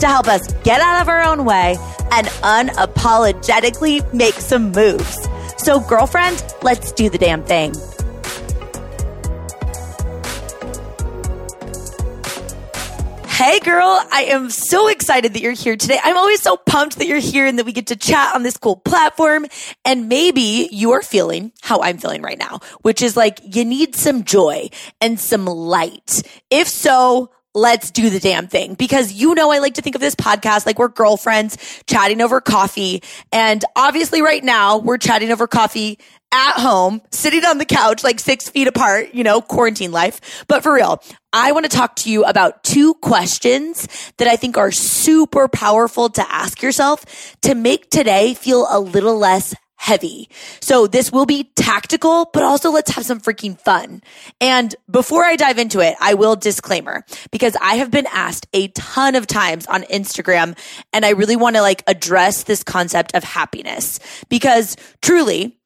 to help us get out of our own way and unapologetically make some moves. So, girlfriend, let's do the damn thing. Hey girl, I am so excited that you're here today. I'm always so pumped that you're here and that we get to chat on this cool platform. And maybe you are feeling how I'm feeling right now, which is like you need some joy and some light. If so, let's do the damn thing because you know I like to think of this podcast like we're girlfriends chatting over coffee. And obviously right now we're chatting over coffee at home, sitting on the couch, like six feet apart, you know, quarantine life. But for real, I want to talk to you about two questions that I think are super powerful to ask yourself to make today feel a little less heavy. So this will be tactical, but also let's have some freaking fun. And before I dive into it, I will disclaimer because I have been asked a ton of times on Instagram and I really want to like address this concept of happiness because truly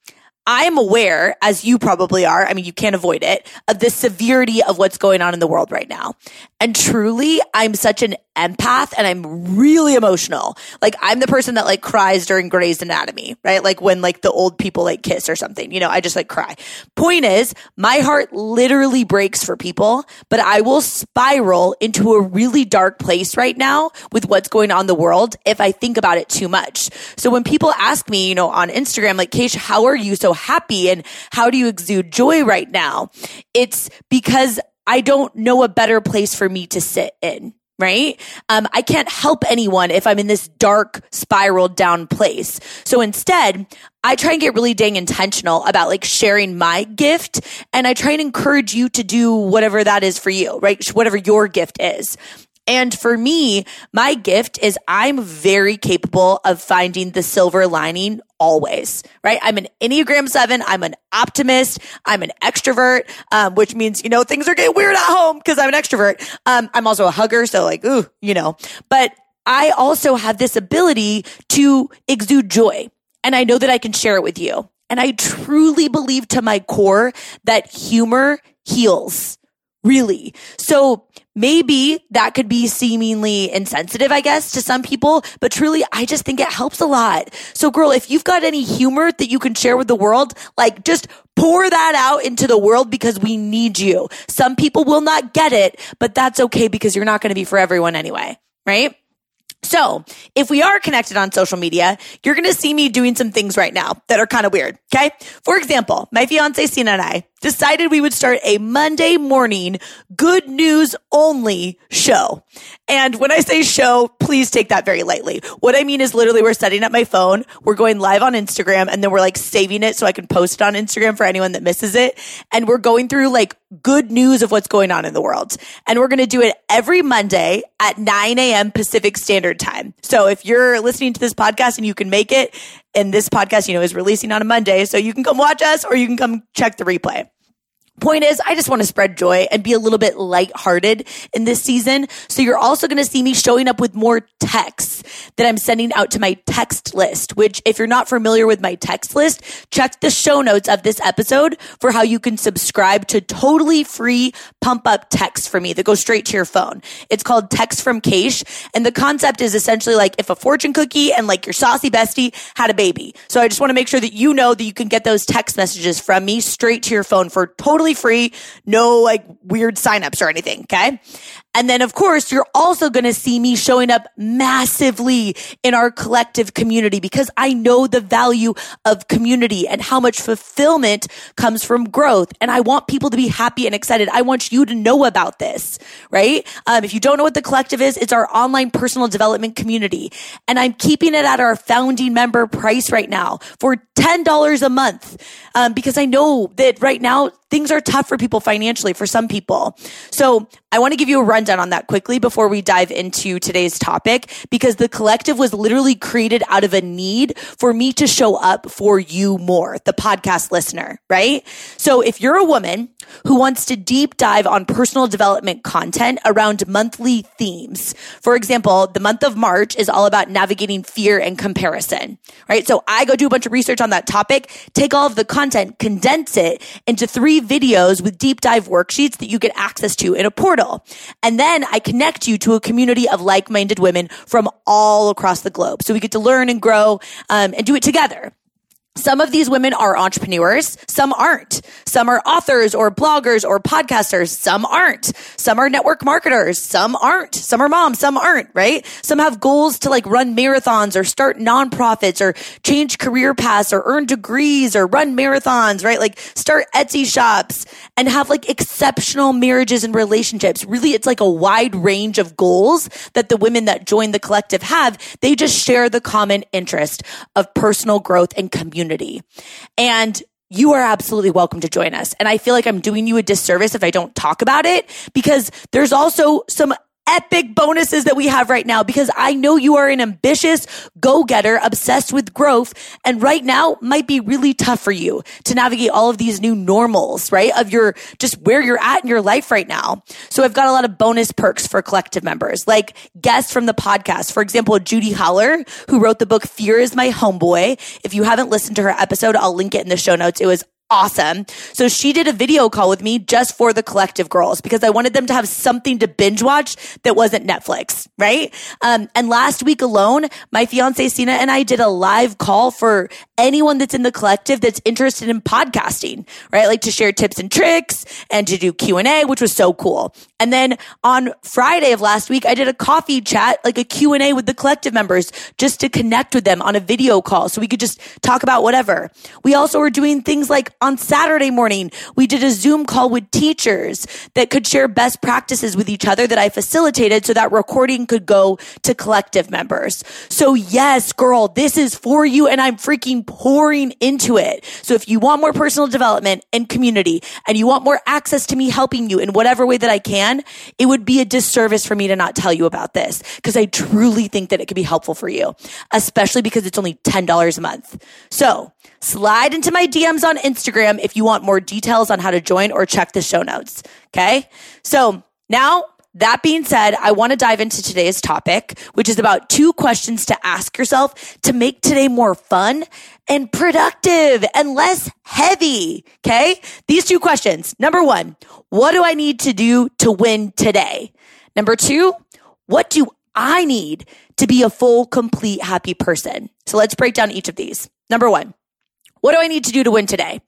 I'm aware, as you probably are, I mean, you can't avoid it, of the severity of what's going on in the world right now. And truly, I'm such an empath and I'm really emotional. Like I'm the person that like cries during Grey's Anatomy, right? Like when like the old people like kiss or something, you know, I just like cry. Point is, my heart literally breaks for people, but I will spiral into a really dark place right now with what's going on in the world if I think about it too much. So when people ask me, you know, on Instagram, like, Keish, how are you so happy and how do you exude joy right now? It's because I don't know a better place for me to sit in right? Um, I can't help anyone if I'm in this dark spiraled down place. So instead, I try and get really dang intentional about like sharing my gift and I try and encourage you to do whatever that is for you, right? Whatever your gift is. And for me, my gift is I'm very capable of finding the silver lining always, right? I'm an Enneagram seven. I'm an optimist. I'm an extrovert, um, which means, you know, things are getting weird at home because I'm an extrovert. Um, I'm also a hugger. So like, ooh, you know, but I also have this ability to exude joy. And I know that I can share it with you. And I truly believe to my core that humor heals. Really. So maybe that could be seemingly insensitive, I guess, to some people, but truly, I just think it helps a lot. So girl, if you've got any humor that you can share with the world, like just pour that out into the world because we need you. Some people will not get it, but that's okay because you're not going to be for everyone anyway, right? So if we are connected on social media, you're going to see me doing some things right now that are kind of weird. Okay. For example, my fiance Sina and I decided we would start a Monday morning good news only show. And when I say show, please take that very lightly. What I mean is literally we're setting up my phone, we're going live on Instagram, and then we're like saving it so I can post it on Instagram for anyone that misses it. And we're going through like good news of what's going on in the world. And we're going to do it every Monday at 9 a.m. Pacific Standard Time. So if you're listening to this podcast and you can make it, and this podcast, you know, is releasing on a Monday, so you can come watch us or you can come check the replay. Point is, I just want to spread joy and be a little bit lighthearted in this season. So you're also going to see me showing up with more texts that I'm sending out to my text list, which if you're not familiar with my text list, check the show notes of this episode for how you can subscribe to totally free pump up text for me that goes straight to your phone. It's called Text from Keish. And the concept is essentially like if a fortune cookie and like your saucy bestie had a baby. So I just want to make sure that you know that you can get those text messages from me straight to your phone for totally totally free, no like weird signups or anything. Okay. And then, of course, you're also going to see me showing up massively in our collective community because I know the value of community and how much fulfillment comes from growth. And I want people to be happy and excited. I want you to know about this, right? Um, if you don't know what the collective is, it's our online personal development community. And I'm keeping it at our founding member price right now for $10 a month. Um, because I know that right now things are tough for people financially for some people. So I want to give you a rundown on that quickly before we dive into today's topic because the collective was literally created out of a need for me to show up for you more, the podcast listener, right? So if you're a woman who wants to deep dive on personal development content around monthly themes, for example, the month of March is all about navigating fear and comparison, right? So I go do a bunch of research on that topic, take all of the content, condense it into three videos with deep dive worksheets that you get access to in a portal. And then I connect you to a community of like-minded women from all across the globe. So we get to learn and grow um, and do it together. Some of these women are entrepreneurs. Some aren't. Some are authors or bloggers or podcasters. Some aren't. Some are network marketers. Some aren't. Some are moms. Some aren't, right? Some have goals to like run marathons or start nonprofits or change career paths or earn degrees or run marathons, right? Like start Etsy shops and have like exceptional marriages and relationships. Really, it's like a wide range of goals that the women that join the collective have. They just share the common interest of personal growth and community community. And you are absolutely welcome to join us. And I feel like I'm doing you a disservice if I don't talk about it because there's also some epic bonuses that we have right now because I know you are an ambitious go-getter obsessed with growth and right now might be really tough for you to navigate all of these new normals, right? Of your just where you're at in your life right now. So I've got a lot of bonus perks for collective members, like guests from the podcast. For example, Judi Holler, who wrote the book Fear is My Homeboy. If you haven't listened to her episode, I'll link it in the show notes. It was awesome. So she did a video call with me just for the collective girls because I wanted them to have something to binge watch that wasn't Netflix, right? Um, and last week alone, my fiance Sina and I did a live call for anyone that's in the collective that's interested in podcasting, right? Like to share tips and tricks and to do Q and A, which was so cool. And then on Friday of last week, I did a coffee chat, like a Q and A with the collective members just to connect with them on a video call so we could just talk about whatever. We also were doing things like on Saturday morning, we did a Zoom call with teachers that could share best practices with each other that I facilitated so that recording could go to collective members. So yes, girl, this is for you and I'm freaking pouring into it. So if you want more personal development and community and you want more access to me helping you in whatever way that I can, it would be a disservice for me to not tell you about this because I truly think that it could be helpful for you, especially because it's only $10 a month. So slide into my DMs on Instagram if you want more details on how to join or check the show notes. Okay. So now that being said, I want to dive into today's topic, which is about two questions to ask yourself to make today more fun and productive and less heavy. Okay. These two questions. Number one, what do I need to do to win today? Number two, what do I need to be a full, complete, happy person? So let's break down each of these. Number one, what do I need to do to win today?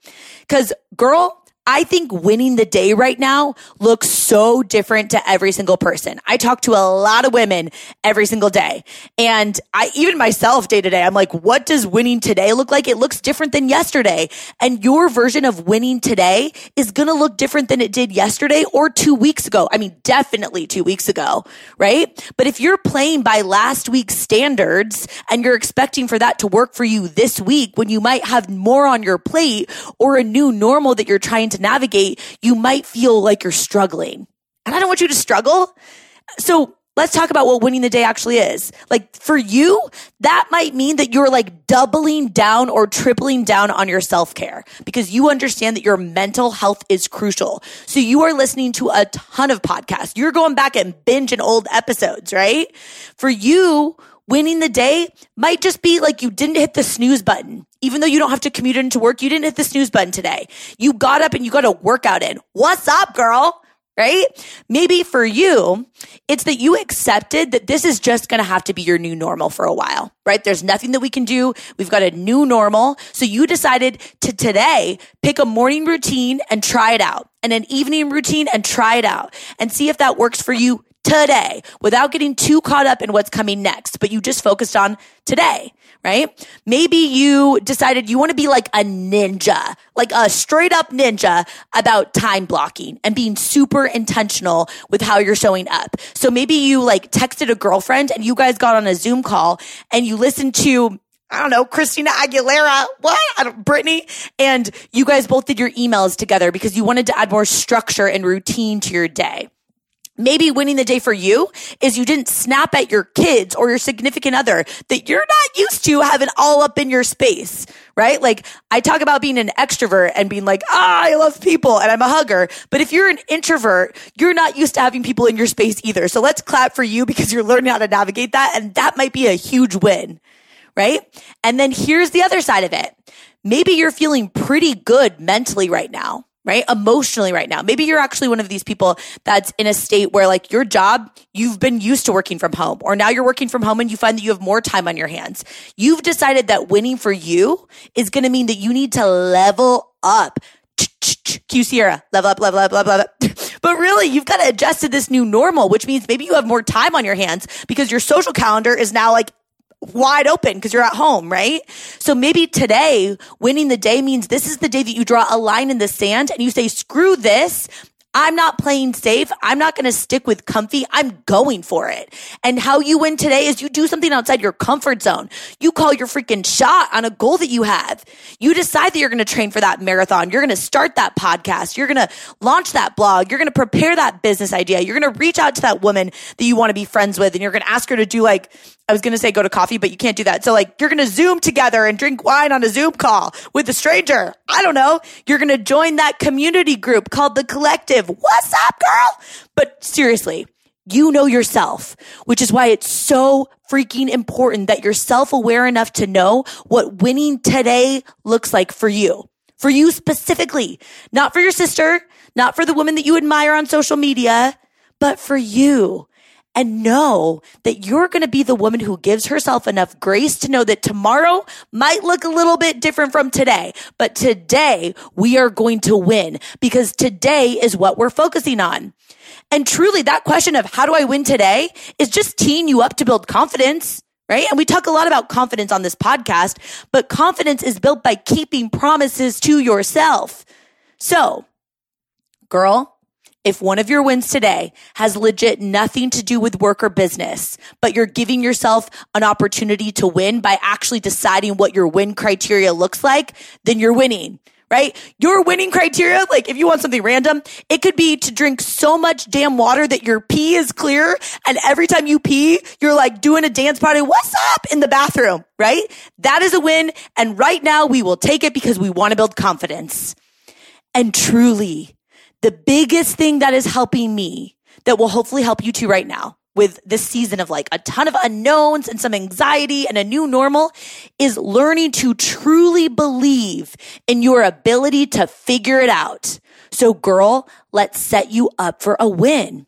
Cause girl, I think winning the day right now looks so different to every single person. I talk to a lot of women every single day. And I, even myself day to day, I'm like, what does winning today look like? It looks different than yesterday. And your version of winning today is going to look different than it did yesterday or two weeks ago. I mean, definitely two weeks ago, right? But if you're playing by last week's standards and you're expecting for that to work for you this week when you might have more on your plate or a new normal that you're trying to to navigate, you might feel like you're struggling. And I don't want you to struggle. So let's talk about what winning the day actually is. Like for you, that might mean that you're like doubling down or tripling down on your self care because you understand that your mental health is crucial. So you are listening to a ton of podcasts. You're going back and binging old episodes, right? For you, winning the day might just be like you didn't hit the snooze button. Even though you don't have to commute into work, you didn't hit the snooze button today. You got up and you got a workout in. What's up, girl? Right? Maybe for you, it's that you accepted that this is just going to have to be your new normal for a while, right? There's nothing that we can do. We've got a new normal. So you decided to today pick a morning routine and try it out and an evening routine and try it out and see if that works for you today without getting too caught up in what's coming next, but you just focused on today, right? Maybe you decided you want to be like a ninja, like a straight up ninja about time blocking and being super intentional with how you're showing up. So maybe you like texted a girlfriend and you guys got on a Zoom call and you listened to I don't know, Christina Aguilera, what? I don't, Britney. And you guys both did your emails together because you wanted to add more structure and routine to your day. Maybe winning the day for you is you didn't snap at your kids or your significant other that you're not used to having all up in your space, right? Like I talk about being an extrovert and being like, ah, I love people and I'm a hugger. But if you're an introvert, you're not used to having people in your space either. So let's clap for you because you're learning how to navigate that. And that might be a huge win right? And then here's the other side of it. Maybe you're feeling pretty good mentally right now, right? Emotionally right now. Maybe you're actually one of these people that's in a state where like your job, you've been used to working from home or now you're working from home and you find that you have more time on your hands. You've decided that winning for you is going to mean that you need to level up. Q Ciara, level up, level up, level up. But really, you've got to adjust to this new normal, which means maybe you have more time on your hands because your social calendar is now like wide open because you're at home, right? So maybe today, winning the day means this is the day that you draw a line in the sand and you say, screw this. I'm not playing safe. I'm not going to stick with comfy. I'm going for it. And how you win today is you do something outside your comfort zone. You call your freaking shot on a goal that you have. You decide that you're going to train for that marathon. You're going to start that podcast. You're going to launch that blog. You're going to prepare that business idea. You're going to reach out to that woman that you want to be friends with and you're going to ask her to do like I was going to say go to coffee, but you can't do that. So like you're going to zoom together and drink wine on a Zoom call with a stranger. I don't know. You're going to join that community group called the collective. What's up, girl? But seriously, you know yourself, which is why it's so freaking important that you're self aware enough to know what winning today looks like for you. For you specifically, not for your sister, not for the woman that you admire on social media, but for you and know that you're going to be the woman who gives herself enough grace to know that tomorrow might look a little bit different from today, but today we are going to win because today is what we're focusing on. And truly that question of how do I win today is just teeing you up to build confidence. Right. And we talk a lot about confidence on this podcast, but confidence is built by keeping promises to yourself. So, girl, if one of your wins today has legit nothing to do with work or business, but you're giving yourself an opportunity to win by actually deciding what your win criteria looks like, then you're winning right? Your winning criteria, like if you want something random, it could be to drink so much damn water that your pee is clear. And every time you pee, you're like doing a dance party. What's up in the bathroom, right? That is a win. And right now we will take it because we want to build confidence. And truly, the biggest thing that is helping me that will hopefully help you too right now with this season of like a ton of unknowns and some anxiety and a new normal is learning to truly believe in your ability to figure it out. So girl, let's set you up for a win.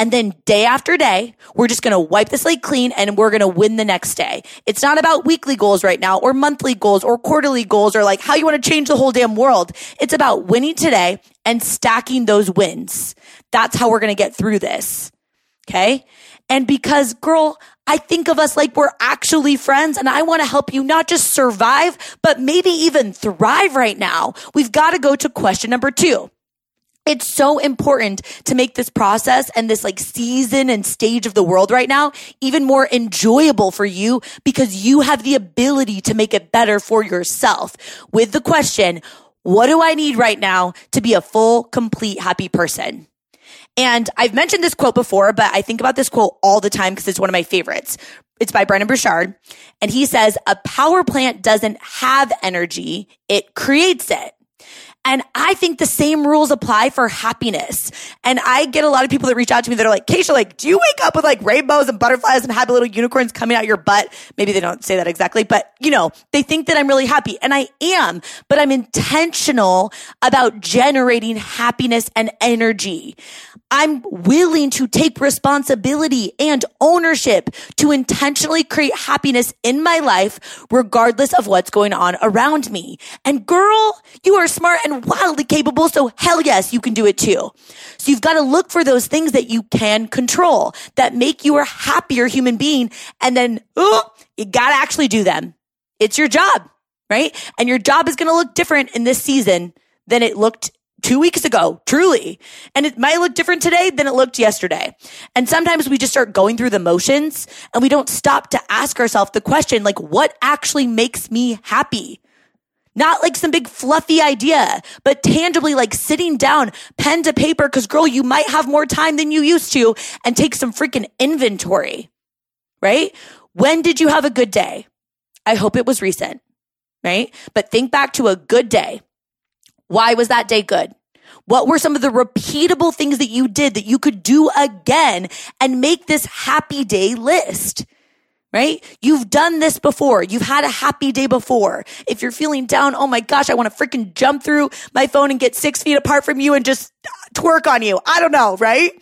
And then day after day, we're just going to wipe the slate clean and we're going to win the next day. It's not about weekly goals right now or monthly goals or quarterly goals or like how you want to change the whole damn world. It's about winning today and stacking those wins. That's how we're going to get through this. Okay. And because girl, I think of us like we're actually friends and I want to help you not just survive, but maybe even thrive right now. We've got to go to question number two. It's so important to make this process and this like season and stage of the world right now even more enjoyable for you because you have the ability to make it better for yourself with the question, what do I need right now to be a full, complete, happy person? And I've mentioned this quote before, but I think about this quote all the time because it's one of my favorites. It's by Brendon Burchard. And he says, a power plant doesn't have energy. It creates it. And I think the same rules apply for happiness. And I get a lot of people that reach out to me that are like, Keisha, like, do you wake up with like rainbows and butterflies and happy little unicorns coming out your butt? Maybe they don't say that exactly, but you know, they think that I'm really happy and I am, but I'm intentional about generating happiness and energy. I'm willing to take responsibility and ownership to intentionally create happiness in my life, regardless of what's going on around me. And girl, you are smart and wildly capable. So hell yes, you can do it too. So you've got to look for those things that you can control that make you a happier human being. And then, you got to actually do them. It's your job, right? And your job is going to look different in this season than it looked two weeks ago, truly. And it might look different today than it looked yesterday. And sometimes we just start going through the motions and we don't stop to ask ourselves the question, like, what actually makes me happy? Not like some big fluffy idea, but tangibly like sitting down, pen to paper, because girl, you might have more time than you used to and take some freaking inventory, right? When did you have a good day? I hope it was recent, right? But think back to a good day. Why was that day good? What were some of the repeatable things that you did that you could do again and make this happy day list? Right? You've done this before. You've had a happy day before. If you're feeling down, oh my gosh, I want to freaking jump through my phone and get six feet apart from you and just twerk on you. I don't know, right?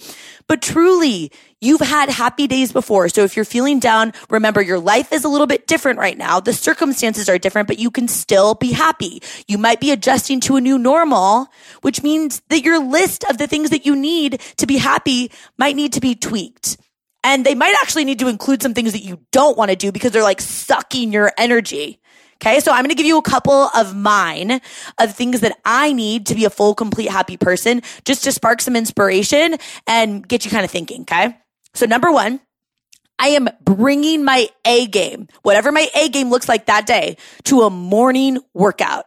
But truly, You've had happy days before. So if you're feeling down, remember your life is a little bit different right now. The circumstances are different, but you can still be happy. You might be adjusting to a new normal, which means that your list of the things that you need to be happy might need to be tweaked. And they might actually need to include some things that you don't want to do because they're like sucking your energy. Okay. So I'm going to give you a couple of mine of things that I need to be a full, complete, happy person just to spark some inspiration and get you kind of thinking. Okay. So number one, I am bringing my A game, whatever my A game looks like that day to a morning workout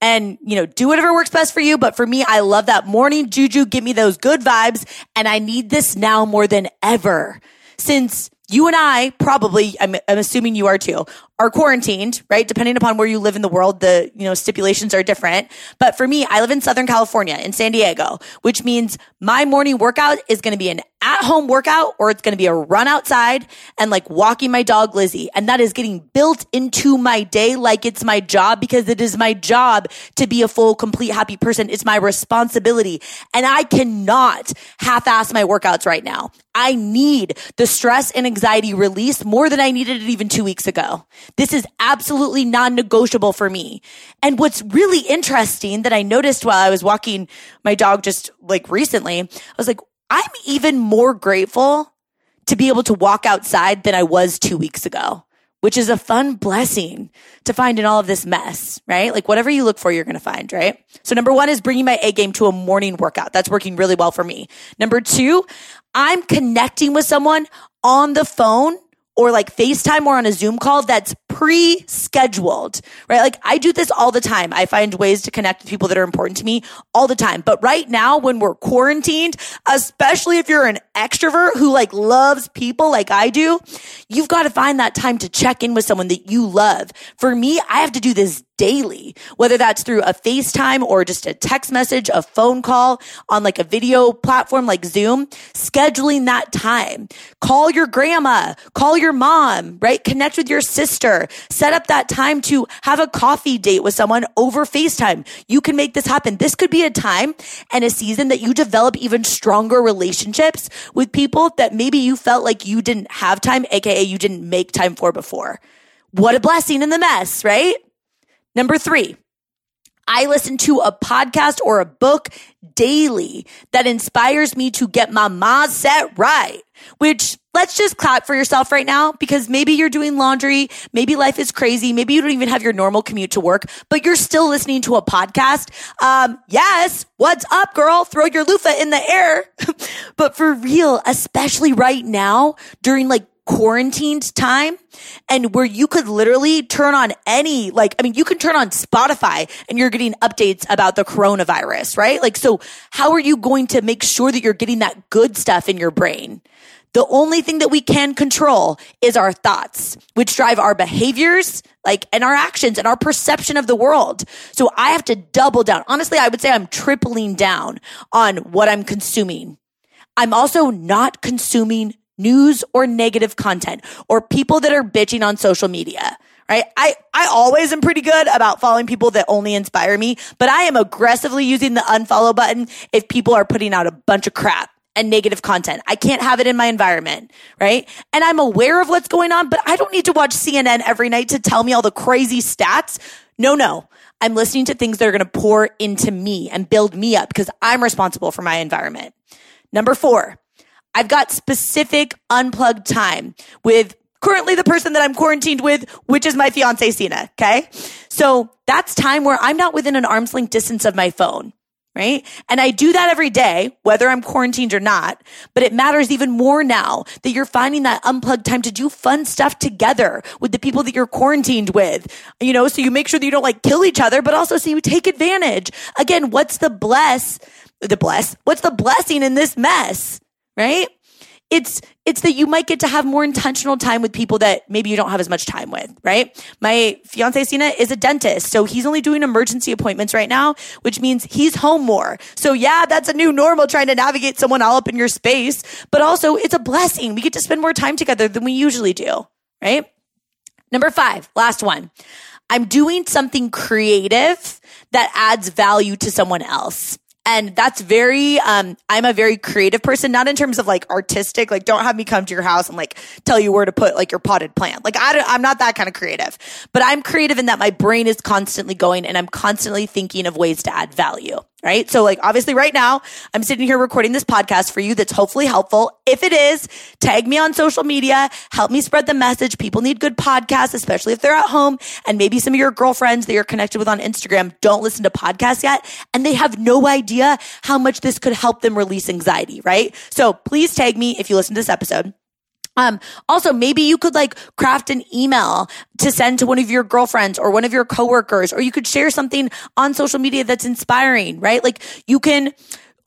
and, you know, do whatever works best for you. But for me, I love that morning juju. Give me those good vibes. And I need this now more than ever since you and I probably, I'm, I'm, assuming you are too, are quarantined, right? Depending upon where you live in the world, the, you know, stipulations are different. But for me, I live in Southern California in San Diego, which means my morning workout is going to be an at home workout or it's going to be a run outside and like walking my dog Lizzie. And that is getting built into my day like it's my job because it is my job to be a full, complete, happy person. It's my responsibility. And I cannot half ass my workouts right now. I need the stress and anxiety release more than I needed it even two weeks ago. This is absolutely non-negotiable for me. And what's really interesting that I noticed while I was walking my dog just like recently, I was like, I'm even more grateful to be able to walk outside than I was two weeks ago, which is a fun blessing to find in all of this mess, right? Like whatever you look for, you're going to find, right? So number one is bringing my A game to a morning workout. That's working really well for me. Number two, I'm connecting with someone on the phone or like FaceTime or on a Zoom call that's pre-scheduled, right? Like I do this all the time. I find ways to connect with people that are important to me all the time. But right now, when we're quarantined, especially if you're an extrovert who like loves people like I do, you've got to find that time to check in with someone that you love. For me, I have to do this daily, whether that's through a FaceTime or just a text message, a phone call on like a video platform like Zoom, scheduling that time. Call your grandma, call your mom, right? Connect with your sister, set up that time to have a coffee date with someone over FaceTime. You can make this happen. This could be a time and a season that you develop even stronger relationships with people that maybe you felt like you didn't have time, aka you didn't make time for before. What a blessing in the mess, right? Number three, I listen to a podcast or a book daily that inspires me to get my mindset right, which let's just clap for yourself right now because maybe you're doing laundry. Maybe life is crazy. Maybe you don't even have your normal commute to work, but you're still listening to a podcast. Um, yes. What's up, girl? Throw your loofah in the air. but for real, especially right now during like quarantined time and where you could literally turn on any, like, I mean, you can turn on Spotify and you're getting updates about the coronavirus, right? Like, so how are you going to make sure that you're getting that good stuff in your brain? The only thing that we can control is our thoughts, which drive our behaviors, like, and our actions and our perception of the world. So I have to double down. Honestly, I would say I'm tripling down on what I'm consuming. I'm also not consuming news or negative content or people that are bitching on social media. Right. I, I always am pretty good about following people that only inspire me, but I am aggressively using the unfollow button if people are putting out a bunch of crap and negative content. I can't have it in my environment, right? And I'm aware of what's going on, but I don't need to watch CNN every night to tell me all the crazy stats. No, no. I'm listening to things that are going to pour into me and build me up because I'm responsible for my environment. Number four, I've got specific unplugged time with currently the person that I'm quarantined with, which is my fiance, Sina. Okay. So that's time where I'm not within an arm's length distance of my phone. right? And I do that every day, whether I'm quarantined or not. But it matters even more now that you're finding that unplugged time to do fun stuff together with the people that you're quarantined with, you know, so you make sure that you don't like kill each other, but also so you take advantage. Again, what's the bless, the bless, what's the blessing in this mess, right? it's it's that you might get to have more intentional time with people that maybe you don't have as much time with, right? My fiance Sina is a dentist, so he's only doing emergency appointments right now, which means he's home more. So yeah, that's a new normal trying to navigate someone all up in your space, but also it's a blessing. We get to spend more time together than we usually do, right? Number 5, last one. I'm doing something creative that adds value to someone else. And that's very, um, I'm a very creative person, not in terms of like artistic, like don't have me come to your house and like tell you where to put like your potted plant. Like I I'm not that kind of creative, but I'm creative in that my brain is constantly going and I'm constantly thinking of ways to add value right? So like obviously right now I'm sitting here recording this podcast for you that's hopefully helpful. If it is, tag me on social media, help me spread the message. People need good podcasts, especially if they're at home and maybe some of your girlfriends that you're connected with on Instagram don't listen to podcasts yet and they have no idea how much this could help them release anxiety, right? So please tag me if you listen to this episode. Um, also, maybe you could like craft an email to send to one of your girlfriends or one of your coworkers, or you could share something on social media that's inspiring, right? Like you can,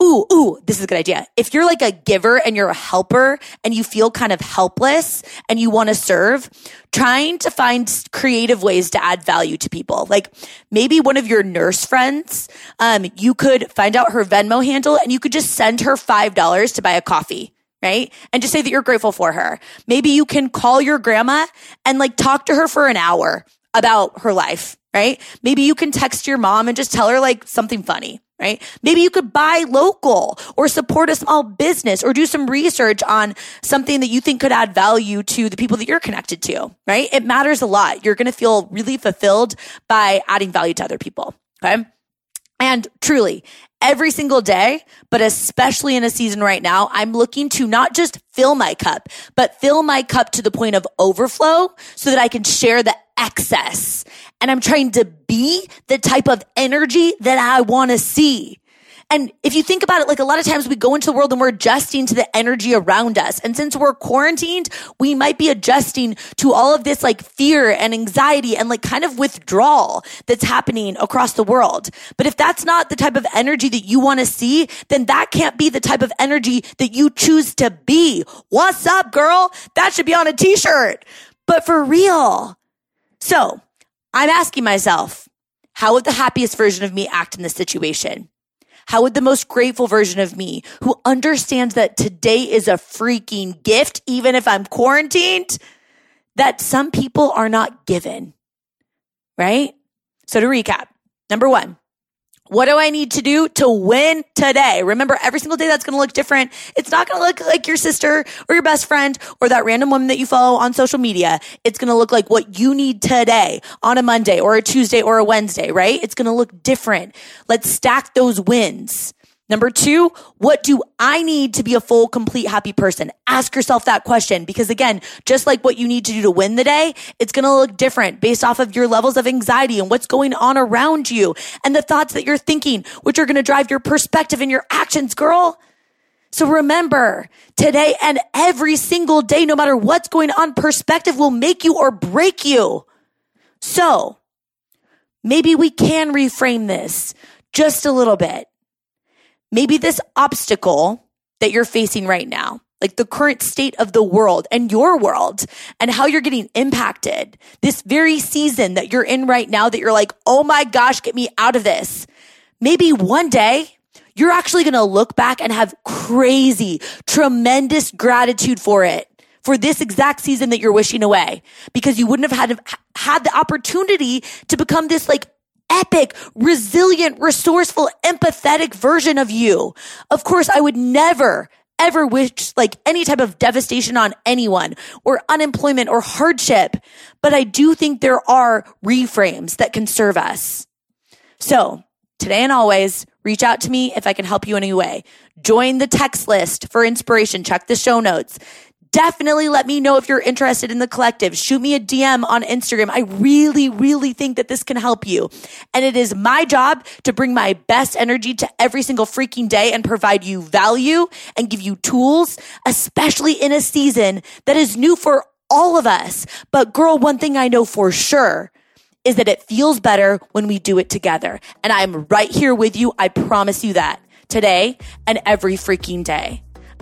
Ooh, ooh, this is a good idea. If you're like a giver and you're a helper and you feel kind of helpless and you want to serve, trying to find creative ways to add value to people. Like maybe one of your nurse friends, um, you could find out her Venmo handle and you could just send her $5 to buy a coffee right? And just say that you're grateful for her. Maybe you can call your grandma and like talk to her for an hour about her life, right? Maybe you can text your mom and just tell her like something funny, right? Maybe you could buy local or support a small business or do some research on something that you think could add value to the people that you're connected to, right? It matters a lot. You're going to feel really fulfilled by adding value to other people. Okay. And truly, every single day, but especially in a season right now, I'm looking to not just fill my cup, but fill my cup to the point of overflow so that I can share the excess. And I'm trying to be the type of energy that I want to see. And if you think about it, like a lot of times we go into the world and we're adjusting to the energy around us. And since we're quarantined, we might be adjusting to all of this like fear and anxiety and like kind of withdrawal that's happening across the world. But if that's not the type of energy that you want to see, then that can't be the type of energy that you choose to be. What's up, girl? That should be on a t-shirt. But for real. So I'm asking myself, how would the happiest version of me act in this situation? How would the most grateful version of me who understands that today is a freaking gift, even if I'm quarantined, that some people are not given, right? So to recap, number one, what do I need to do to win today? Remember, every single day that's going to look different. It's not going to look like your sister or your best friend or that random woman that you follow on social media. It's going to look like what you need today on a Monday or a Tuesday or a Wednesday, right? It's going to look different. Let's stack those wins. Number two, what do I need to be a full, complete, happy person? Ask yourself that question because again, just like what you need to do to win the day, it's going to look different based off of your levels of anxiety and what's going on around you and the thoughts that you're thinking, which are going to drive your perspective and your actions, girl. So remember today and every single day, no matter what's going on, perspective will make you or break you. So maybe we can reframe this just a little bit maybe this obstacle that you're facing right now, like the current state of the world and your world and how you're getting impacted this very season that you're in right now that you're like, Oh my gosh, get me out of this. Maybe one day you're actually going to look back and have crazy, tremendous gratitude for it. For this exact season that you're wishing away because you wouldn't have had, had the opportunity to become this like epic, resilient, resourceful, empathetic version of you. Of course, I would never ever wish like any type of devastation on anyone or unemployment or hardship. But I do think there are reframes that can serve us. So today and always reach out to me if I can help you in any way. Join the text list for inspiration. Check the show notes definitely let me know if you're interested in the collective. Shoot me a DM on Instagram. I really, really think that this can help you. And it is my job to bring my best energy to every single freaking day and provide you value and give you tools, especially in a season that is new for all of us. But girl, one thing I know for sure is that it feels better when we do it together. And I'm right here with you. I promise you that today and every freaking day.